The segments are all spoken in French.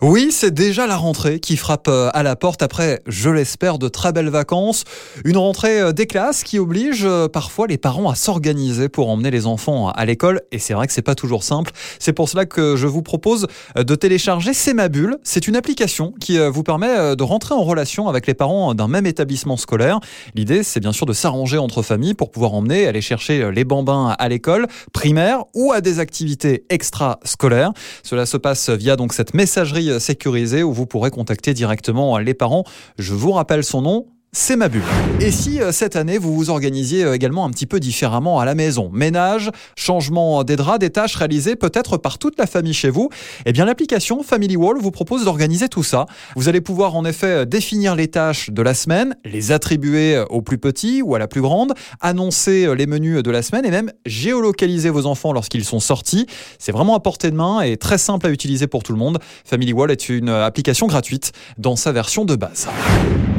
Oui, c'est déjà la rentrée qui frappe euh, à la porte après, je l'espère, de très belles vacances. Une rentrée euh, des classes qui oblige euh, parfois les parents à s'organiser pour emmener les enfants à l'école. Et c'est vrai que c'est pas toujours simple. C'est pour cela que je vous propose de télécharger C'est. C'est une application qui vous permet de rentrer en relation avec les parents d'un même établissement scolaire. L'idée, c'est bien sûr de s'arranger entre familles pour pouvoir emmener, aller chercher les bambins à l'école primaire ou à des activités extra-scolaires. Cela se passe via donc cette messagerie sécurisé où vous pourrez contacter directement les parents. Je vous rappelle son nom, c'est ma bulle. Et si euh, cette année vous vous organisiez euh, également un petit peu différemment à la maison? Ménage, changement des draps, des tâches réalisées peut-être par toute la famille chez vous? Eh bien l'application Family Wall vous propose d'organiser tout ça. Vous allez pouvoir en effet euh, définir les tâches de la semaine, les attribuer au plus petit ou à la plus grande, annoncer les menus de la semaine et même géolocaliser vos enfants lorsqu'ils sont sortis. C'est vraiment à portée de main et très simple à utiliser pour tout le monde. Family Wall est une application gratuite dans sa version de base.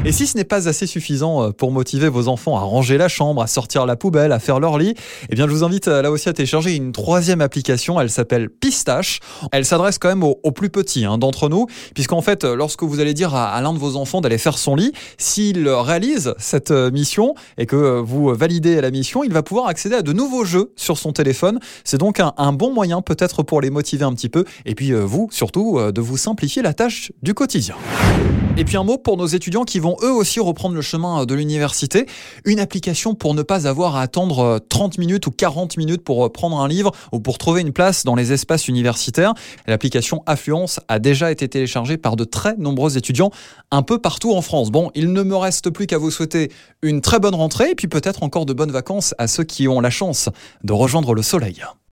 Et si ce n'est pas assez suffisant euh, pour motiver vos enfants à ranger la chambre, à sortir la poubelle, à faire leur lit, eh bien je vous invite euh, là aussi à télécharger une troisième application. Elle s'appelle Pistache. Elle s'adresse quand même aux, plus petits hein, d'entre nous, puisqu'en fait, euh, lorsque vous allez dire à, l'un de vos enfants d'aller faire son lit, s'il réalise cette mission et que vous validez la mission, il va pouvoir accéder à de nouveaux jeux sur son téléphone. C'est donc un, un, bon moyen peut-être pour les motiver un petit peu et puis vous surtout de vous simplifier la tâche du quotidien. Et puis un mot pour nos étudiants qui vont eux aussi reprendre le chemin de l'université. Une application pour ne pas avoir à attendre 30 euh, minutes ou 40 minutes pour euh, prendre un livre ou pour trouver une place dans les espaces universitaires. L'application Affluence a déjà été téléchargée par de très nombreux étudiants un peu partout en France. Bon, il ne me reste plus qu'à vous souhaiter une très bonne rentrée et puis peut-être encore de bonnes vacances à ceux qui ont la chance de rejoindre le soleil.